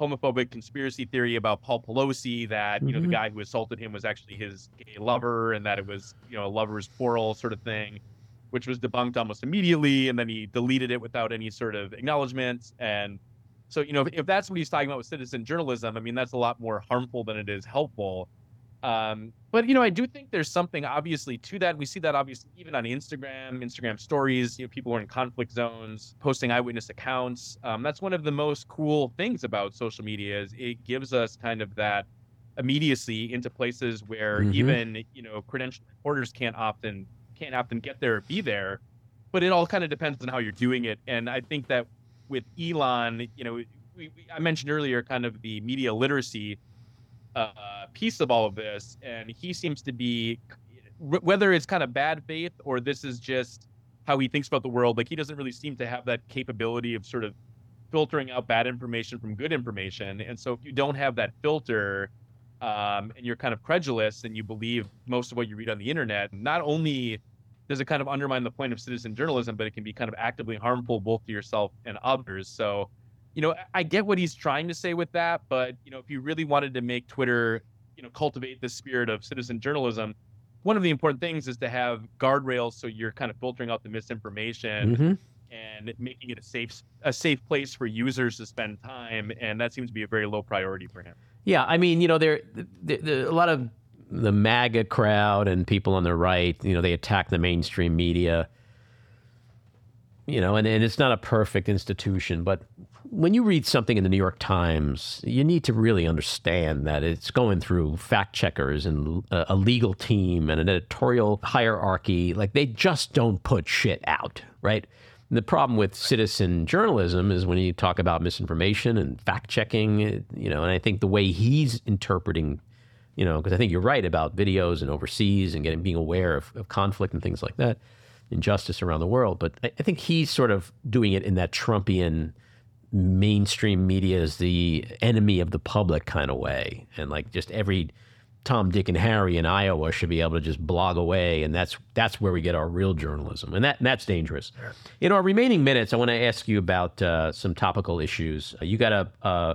homophobic conspiracy theory about paul pelosi that you know the guy who assaulted him was actually his gay lover and that it was you know a lover's quarrel sort of thing which was debunked almost immediately, and then he deleted it without any sort of acknowledgement. And so, you know, if, if that's what he's talking about with citizen journalism, I mean, that's a lot more harmful than it is helpful. Um, but you know, I do think there's something obviously to that. We see that obviously even on Instagram, Instagram stories. You know, people are in conflict zones, posting eyewitness accounts. Um, that's one of the most cool things about social media is it gives us kind of that immediacy into places where Mhm. even you know credentialed reporters can't often can't often get there or be there. But it all kind of depends on how you're doing it. And I think that with Elon, you know, we, we, I mentioned earlier kind of the media literacy uh, piece of all of this, and he seems to be whether it's kind of bad faith or this is just how he thinks about the world. Like he doesn't really seem to have that capability of sort of filtering out bad information from good information. And so if you don't have that filter, um, and you're kind of credulous and you believe most of what you read on the internet, not only does it kind of undermine the point of citizen journalism, but it can be kind of actively harmful both to yourself and others. So, you know, I get what he's trying to say with that, but you know, if you really wanted to make Twitter, you know, cultivate the spirit of citizen journalism, one of the important things is to have guardrails so you're kind of filtering out the misinformation Mm-hmm. and making it a safe a safe place for users to spend time and that seems to be a very low priority for him. Yeah, I mean, you know, there, there, there a lot of the MAGA crowd and people on the right, you know, they attack the mainstream media. You know, and, and it's not a perfect institution, but when you read something in the New York Times, you need to really understand that it's going through fact checkers and a, a legal team and an editorial hierarchy. Like they just don't put shit out, right? And the problem with citizen journalism is when you talk about misinformation and fact checking, you know, and I think the way he's interpreting, you know, because I think you're right about videos and overseas and getting being aware of, of conflict and things like that, injustice around the world. But I think he's sort of doing it in that Trumpian mainstream media is the enemy of the public kind of way. And like just every Tom, Dick, and Harry in Iowa should be able to just blog away, and that's that's where we get our real journalism, and that and that's dangerous. In our remaining minutes, I want to ask you about uh, some topical issues. Uh, you got a uh,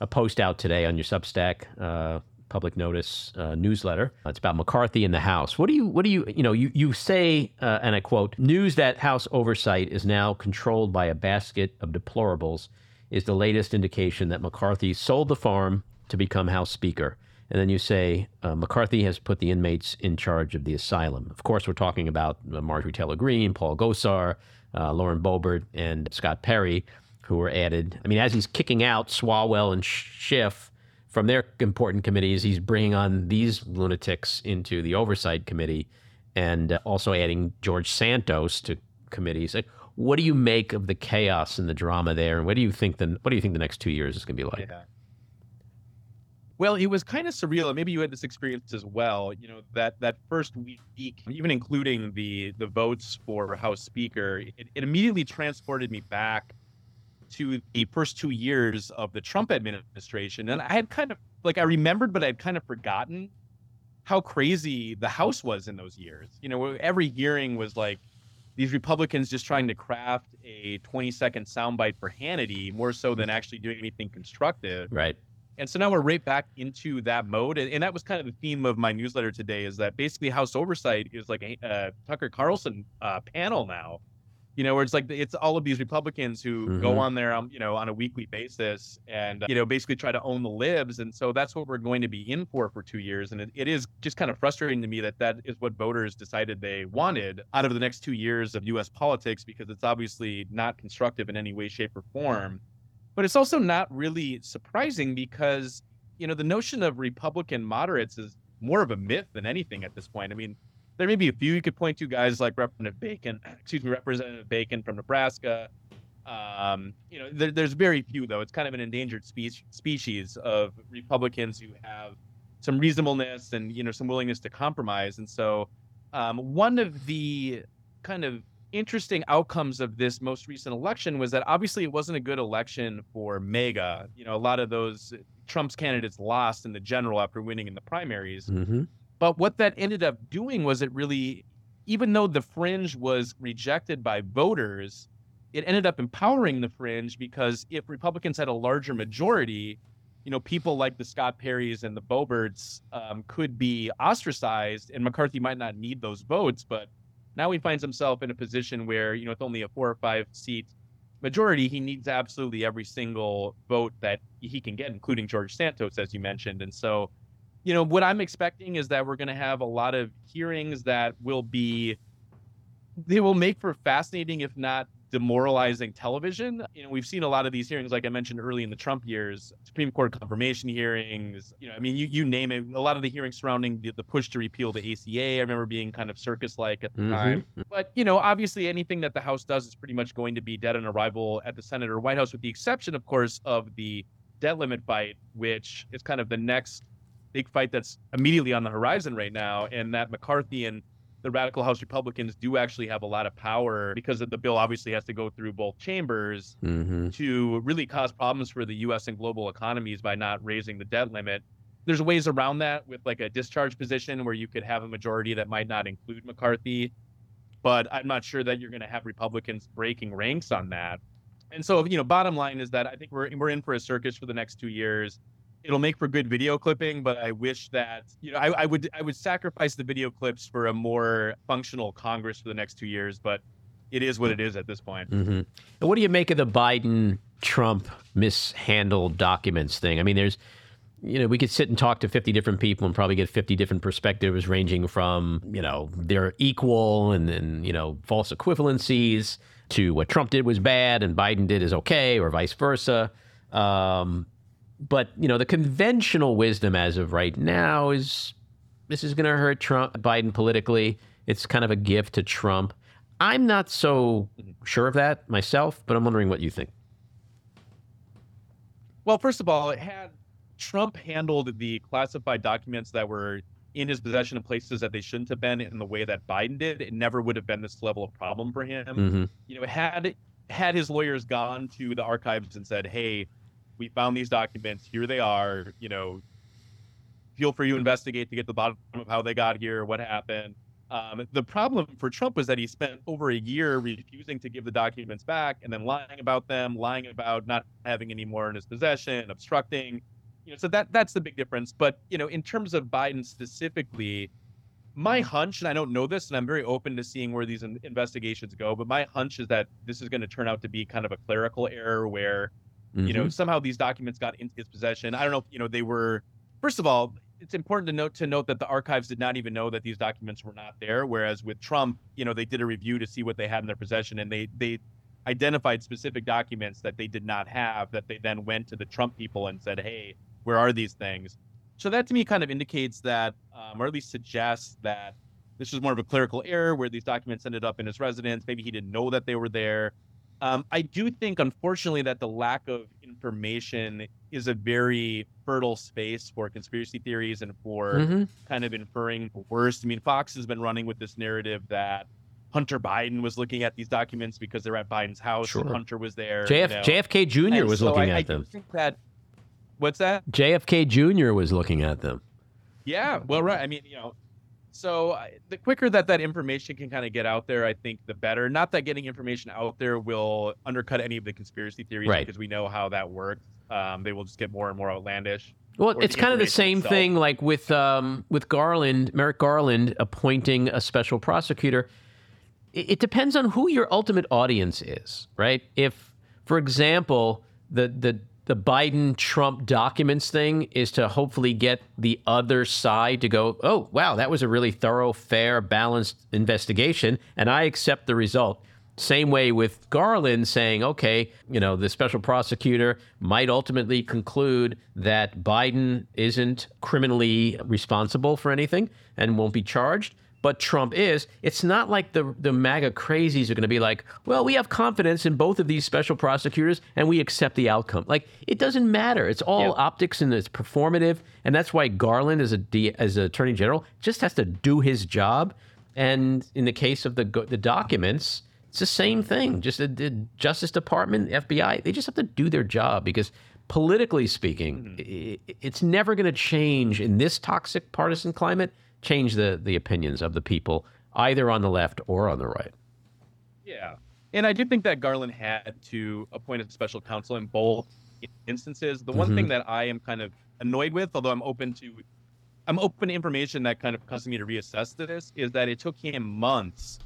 a post out today on your Substack. Uh, public notice uh, newsletter. It's about McCarthy in the House. What do you what do you you know you you say uh, and I quote news that House oversight is now controlled by a basket of deplorables is the latest indication that McCarthy sold the farm to become House Speaker. And then you say uh, McCarthy has put the inmates in charge of the asylum. Of course, we're talking about uh, Marjorie Taylor Greene, Paul Gosar, uh, Lauren Boebert, and Scott Perry, who were added. I mean, as he's kicking out Swalwell and Schiff from their important committees, he's bringing on these lunatics into the oversight committee, and uh, also adding George Santos to committees. What do you make of the chaos and the drama there, and what do you think the what do you think the next two years is going to be like? Yeah. Well, it was kind of surreal. Maybe you had this experience as well. You know that that first week, even including the the votes for House Speaker, it, it immediately transported me back to the first two years of the Trump administration, and I had kind of like I remembered, but I'd kind of forgotten how crazy the House was in those years. You know, every hearing was like these Republicans just trying to craft a 20 second soundbite for Hannity more so than actually doing anything constructive. Right. And so now we're right back into that mode. And, and that was kind of the theme of my newsletter today is that basically House Oversight is like a uh, Tucker Carlson uh, panel now, you know, where it's like it's all of these Republicans who Mhm. go on there, um, you know, on a weekly basis and, uh, you know, basically try to own the libs. And so that's what we're going to be in for for two years. And it, it is just kind of frustrating to me that that is what voters decided they wanted out of the next two years of U.S. politics because it's obviously not constructive in any way, shape, or form. But it's also not really surprising because, you know, the notion of Republican moderates is more of a myth than anything at this point. I mean, there may be a few you could point to, guys like Representative Bacon, excuse me, Representative Bacon from Nebraska. Um, you know, there, there's very few though. It's kind of an endangered species species of Republicans who have some reasonableness and you know some willingness to compromise. And so, um, one of the kind of interesting outcomes of this most recent election was that obviously it wasn't a good election for MAGA. You know, a lot of those Trump's candidates lost in the general after winning in the primaries. Mm-hmm. But what that ended up doing was it really, even though the fringe was rejected by voters, it ended up empowering the fringe because if Republicans had a larger majority, you know, people like the Scott Perrys and the Boeberts um, could be ostracized, and McCarthy might not need those votes. But now he finds himself in a position where, you know, with only a four or five seat majority, he needs absolutely every single vote that he can get, including George Santos, as you mentioned. And so, you know, what I'm expecting is that we're going to have a lot of hearings that will be, they will make for fascinating, if not demoralizing television. You know, we've seen a lot of these hearings, like I mentioned early in the Trump years, Supreme Court confirmation hearings. You know, I mean, you, you name it. A lot of the hearings surrounding the, the push to repeal the ACA, I remember being kind of circus-like at the Mhm. time. But you know, obviously, anything that the House does is pretty much going to be dead on arrival at the Senate or White House, with the exception, of course, of the debt limit fight, which is kind of the next big fight that's immediately on the horizon right now, and that McCarthy and the radical House Republicans do actually have a lot of power because the bill obviously has to go through both chambers Mm-hmm. to really cause problems for the U.S. and global economies by not raising the debt limit. There's ways around that with like a discharge petition where you could have a majority that might not include McCarthy. but I'm not sure that you're going to have Republicans breaking ranks on that. And so, you know, bottom line is that I think we're we're in for a circus for the next two years. It'll make for good video clipping, but I wish that you know I, I would I would sacrifice the video clips for a more functional Congress for the next two years. But it is what it is at this point. Mm-hmm. And what do you make of the Biden Trump mishandled documents thing? I mean, there's you know, we could sit and talk to 50 different people and probably get 50 different perspectives ranging from, you know, they're equal and then, you know, false equivalencies to what Trump did was bad and Biden did is okay or vice versa. Um, but, you know, the conventional wisdom as of right now is this is going to hurt Trump, Biden politically. It's kind of a gift to Trump. I'm not so sure of that myself, but I'm wondering what you think. Well, first of all, it had Trump handled the classified documents that were in his possession in places that they shouldn't have been in the way that Biden did, it never would have been this level of problem for him. Mm-hmm. You know, had had his lawyers gone to the archives and said, "Hey, we found these documents. Here they are. You know, feel free to investigate to get the bottom of how they got here, what happened." Um, the problem for Trump was that he spent over a year refusing to give the documents back and then lying about them, lying about not having any more in his possession, obstructing you know, so that that's the big difference. But you know, in terms of Biden specifically, my hunch, and I don't know this, and I'm very open to seeing where these in- investigations go, but my hunch is that this is going to turn out to be kind of a clerical error where, mm-hmm. you know, mm-hmm. somehow these documents got into his possession. I don't know if you know they were. First of all, it's important to note to note that the archives did not even know that these documents were not there. Whereas with Trump, you know, they did a review to see what they had in their possession, and they they identified specific documents that they did not have that they then went to the Trump people and said, hey where are these things? So that to me kind of indicates that, um, or at least suggests that this was more of a clerical error where these documents ended up in his residence. Maybe he didn't know that they were there. Um, I do think, unfortunately, that the lack of information is a very fertile space for conspiracy theories and for mm-hmm. kind of inferring the worst. I mean, Fox has been running with this narrative that Hunter Biden was looking at these documents because they're at Biden's house sure. and Hunter was there. JF, you know? JFK Jr. And was so looking I, at I them. Think that What's that? JFK Jr. was looking at them. Yeah, well, right. I mean, you know, so the quicker that that information can kind of get out there, I think the better. Not that getting information out there will undercut any of the conspiracy theories, right. because we know how that works. Um, they will just get more and more outlandish. Well, it's kind of the same itself. thing, like with um, with Garland, Merrick Garland appointing a special prosecutor. It, it depends on who your ultimate audience is, right? If, for example, the the the Biden Trump documents thing is to hopefully get the other side to go, oh, wow, that was a really thorough, fair, balanced investigation, and I accept the result. Same way with Garland saying, okay, you know, the special prosecutor might ultimately conclude that Biden isn't criminally responsible for anything and won't be charged but Trump is, it's not like the the MAGA crazies are going to be like, well, we have confidence in both of these special prosecutors and we accept the outcome. Like it doesn't matter. It's all yeah. optics and it's performative, and that's why Garland as a D, as an attorney general just has to do his job. And in the case of the the documents, it's the same thing. Just the, the Justice Department, FBI, they just have to do their job because politically speaking, mm-hmm. it's never going to change in this toxic partisan climate change the the opinions of the people either on the left or on the right. Yeah. And I do think that Garland had to appoint a special counsel in both instances. The one mm-hmm. thing that I am kind of annoyed with, although I'm open to I'm open to information that kind of causes me to reassess this, is that it took him months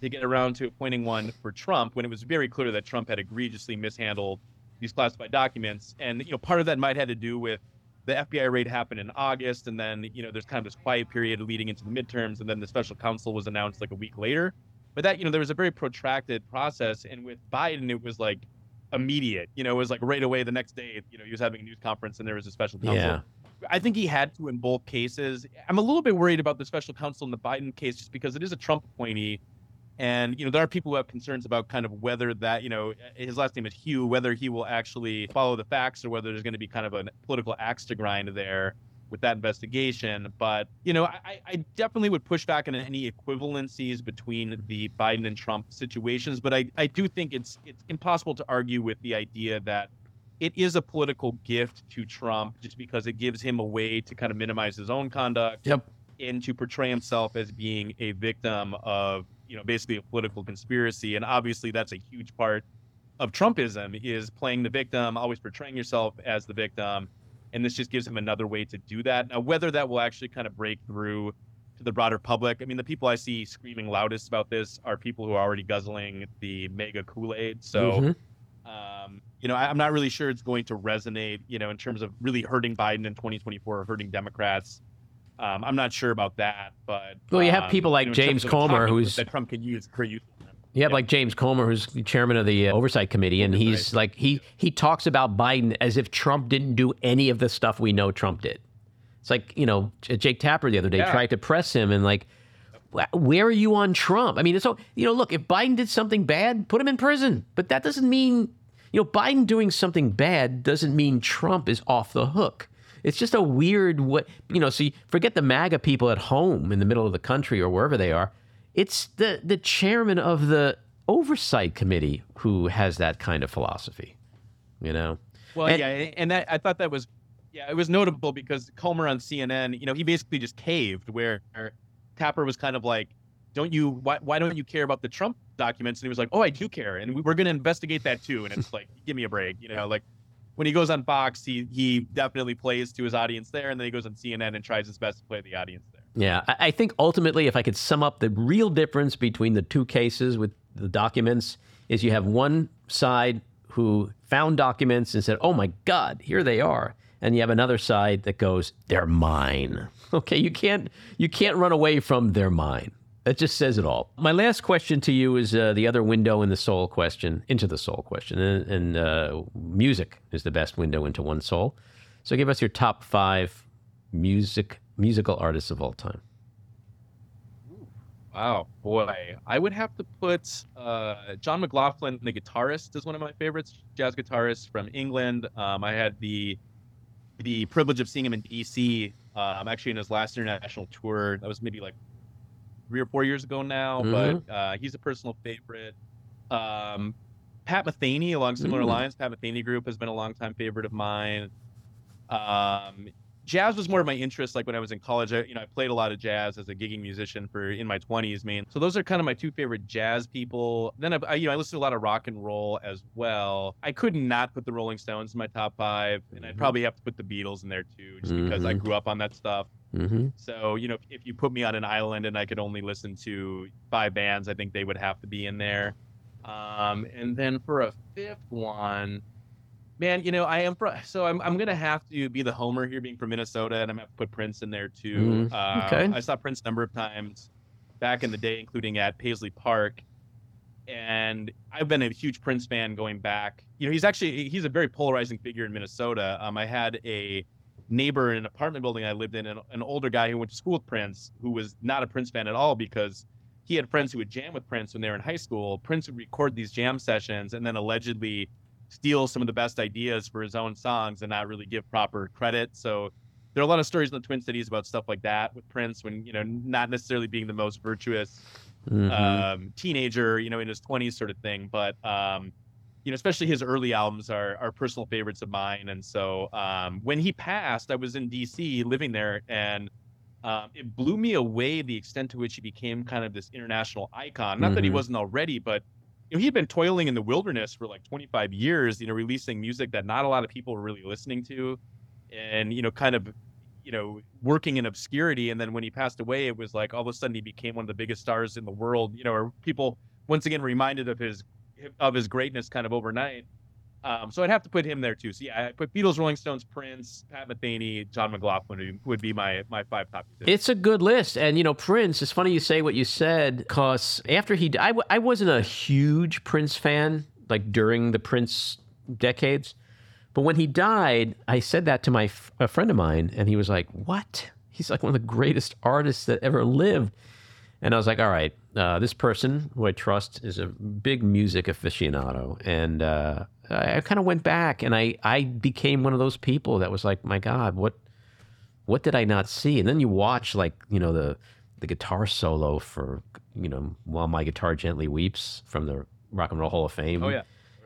to get around to appointing one for Trump when it was very clear that Trump had egregiously mishandled these classified documents. And you know, part of that might have to do with the FBI raid happened in August, and then you know there's kind of this quiet period leading into the midterms, and then the special counsel was announced like a week later. But that you know there was a very protracted process, and with Biden it was like immediate. You know, it was like right away the next day. You know, he was having a news conference, and there was a special counsel. Yeah. I think he had to in both cases. I'm a little bit worried about the special counsel in the Biden case just because it is a Trump appointee and, you know, there are people who have concerns about kind of whether that, you know, his last name is Hur, whether he will actually follow the facts or whether there's going to be kind of a political axe to grind there with that investigation. But, you know, I, I definitely would push back on any equivalencies between the Biden and Trump situations. But I, I do think it's it's impossible to argue with the idea that it is a political gift to Trump just because it gives him a way to kind of minimize his own conduct. Yep. And to portray himself as being a victim of you know, basically a political conspiracy. And obviously, that's a huge part of Trumpism is playing the victim, always portraying yourself as the victim. And this just gives him another way to do that. Now, whether that will actually kind of break through to the broader public, I mean, the people I see screaming loudest about this are people who are already guzzling the MAGA Kool Aid. So, Mhm. um, you know, I, I'm not really sure it's going to resonate, you know, in terms of really hurting Biden in 2024 or hurting Democrats. Um, I'm not sure about that, but Well, you have um, people like know, James Comer, who's- that Trump can use for use. You have Yeah. like James Comer, who's the chairman of the uh, oversight committee, and he's Oversight. like he he talks about Biden as if Trump didn't do any of the stuff we know Trump did. It's like you know Jake Tapper the other day Yeah. tried to press him and like, where are you on Trump? I mean, so you know, look, if Biden did something bad, put him in prison, but that doesn't mean you know Biden doing something bad doesn't mean Trump is off the hook. It's just a weird what you know. So you forget the MAGA people at home in the middle of the country or wherever they are. It's the the chairman of the oversight committee who has that kind of philosophy. You know, Well, And- yeah, and that I thought that was, yeah, it was notable because Comer on CNN, you know, he basically just caved where Tapper was kind of like, "Don't you? Why, why don't you care about the Trump documents?" And he was like, "Oh, I do care, and we, we're going to investigate that too." And it's like, give me a break, you know, like. When he goes on Fox, he he definitely plays to his audience there, and then he goes on CNN and tries his best to play the audience there. yeah. I, think ultimately, if I could sum up the real difference between the two cases with the documents, is you have one side who found documents and said, "Oh my God, here they are," and you have another side that goes, "They're mine." Okay, you can't you can't run away from "they're mine." That just says it all. My last question to you is uh, the other window in the soul question, into the soul question, and, and uh, music is the best window into one soul. So, give us your top five music musical artists of all time. Wow, boy, I would have to put uh, John McLaughlin, the guitarist, is one of my favorites. Jazz guitarist from England. Um, I had the the privilege of seeing him in DC. I'm actually in his last international tour. That was maybe like three or four years ago now, but uh, he's a personal favorite. Um, Pat Metheny, along similar Mm. lines, Pat Metheny Group has been a longtime favorite of mine. Um, jazz was more of my interest like when i was in college I, you know i played a lot of jazz as a gigging musician for in my 20s man so those are kind of my two favorite jazz people then I, I you know i listen to a lot of rock and roll as well i could not put the rolling stones in my top five and i'd Mhm. probably have to put the beatles in there too just because i Mhm. grew up on that stuff Mm-hmm. so you know if you put me on an island and i could only listen to five bands i think they would have to be in there um, and then for a fifth one Man, you know, I am from, so I'm I'm gonna have to be the homer here, being from Minnesota, and I'm gonna have to put Prince in there too. Mm, Uh, okay. I saw Prince a number of times back in the day, including at Paisley Park, and I've been a huge Prince fan going back. You know, he's actually he's a very polarizing figure in Minnesota. Um, I had a neighbor in an apartment building I lived in, an, an older guy who went to school with Prince, who was not a Prince fan at all because he had friends who would jam with Prince when they were in high school. Prince would record these jam sessions and then allegedly steal some of the best ideas for his own songs and not really give proper credit. So there are a lot of stories in the Twin Cities about stuff like that with Prince when, you know, not necessarily being the most virtuous Mm-hmm. um, teenager, you know, in his 20s sort of thing. But, um, you know, especially his early albums are, are personal favorites of mine. And so um, when he passed, I was in DC living there and um, it blew me away the extent to which he became kind of this international icon. Not that he Mhm. wasn't already, but you know, he had been toiling in the wilderness for like 25 years, you know, releasing music that not a lot of people were really listening to and, you know, kind of, you know, working in obscurity. And then when he passed away, it was like all of a sudden he became one of the biggest stars in the world, you know, or people once again reminded of his of his greatness kind of overnight. Um, so I'd have to put him there too. So yeah, I put Beatles, Rolling Stones, Prince, Pat Metheny, John McLaughlin would- be my my five top. It's a good list. And, you know, Prince, it's funny you say what you said because after he, I, wasn't a huge Prince fan, like during the Prince decades. But when he died, I said that to my a friend of mine, and he was like, "What? He's like one of the greatest artists that ever lived." And I was like, "All right, uh, this person who I trust is a big music aficionado," and uh, I, I kind of went back, and I I became one of those people that was like, "My God, what what did I not see?" And then you watch like you know the the guitar solo for you know while my guitar gently weeps from the Rock and Roll Hall of Fame. Oh yeah.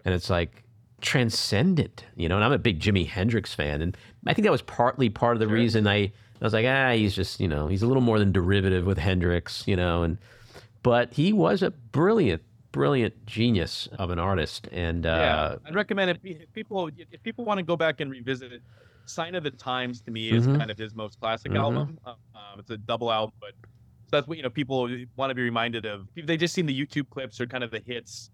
and it's like transcendent, you know. And I'm a big Jimi Hendrix fan, and I think that was partly part of the Sure. reason I I was like, ah, he's just you know he's a little more than derivative with Hendrix, you know. And but he was a brilliant, brilliant genius of an artist. And uh, yeah, I'd recommend it. If people if people want to go back and revisit it, "Sign of the Times" to me is Mhm. kind of his most classic Mhm. album. Uh, Um, it's a double album, but so that's what you know. People want to be reminded of. If they just seen the YouTube clips or kind of the hits.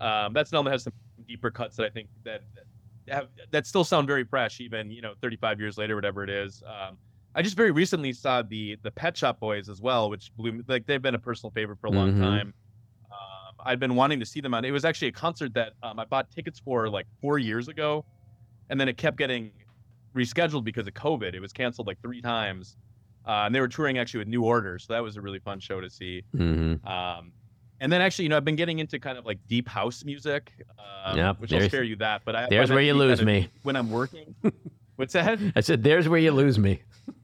Um, that's an album that has some deeper cuts that I think that that have that still sound very fresh, even you know, 35 years later, whatever it is. Um, I just very recently saw the the Pet Shop Boys as well, which blew me. Like they've been a personal favorite for a long Mhm. time. Um, I'd been wanting to see them on. It was actually a concert that um, I bought tickets for like four years ago, and then it kept getting rescheduled because of COVID. It was canceled like three times, uh, and they were touring actually with New Order, so that was a really fun show to see. mhm. Um, and then actually, you know, I've been getting into kind of like deep house music, um, Yep, which I'll spare you that. But I there's where you lose kind of- me. when I'm working. What's that? I said, "There's where you lose me."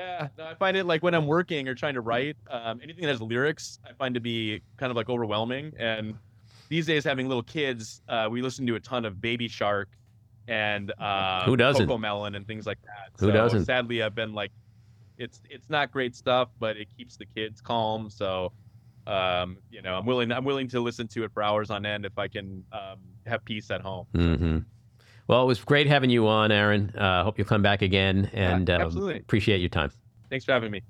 Yeah, no, I find it like when I'm working or trying to write, um, anything that has lyrics, I find to be kind of like overwhelming. And these days, having little kids, uh, we listen to a ton of Baby Shark and uh, Who doesn't? CoComelon and things like that. Who so doesn't? Sadly, I've been like, it's it's not great stuff, but it keeps the kids calm. So, um, you know, I'm willing I'm willing to listen to it for hours on end if I can um, have peace at home. hmm Well, it was great having you on, Aaron. Uh, hope you'll come back again, and uh, absolutely. appreciate your time. Thanks for having me.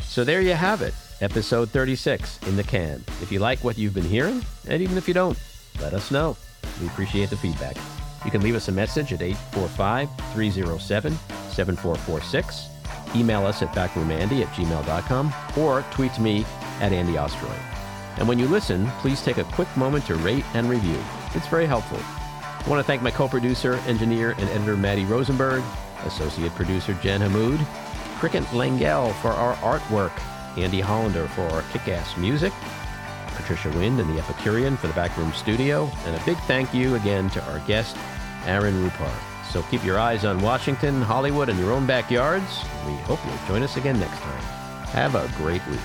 So there you have it, episode 36 in the can. If you like what you've been hearing, and even if you don't, let us know. We appreciate the feedback. You can leave us a message at 845 307 7446, email us at backroomandy at gmail.com, or tweet to me at Andy Ostroy. And when you listen, please take a quick moment to rate and review. It's very helpful. I want to thank my co producer, engineer, and editor Matty Rosenberg, associate producer Jen Hammoud, Cricket Lengyel for our artwork, Andy Hollander for our kick ass music, Patricia Wind and the Epicurean for the Backroom Studio, and a big thank you again to our guest, Aaron Rupar. So keep your eyes on Washington, Hollywood, and your own backyards. We hope you'll join us again next time. Have a great week.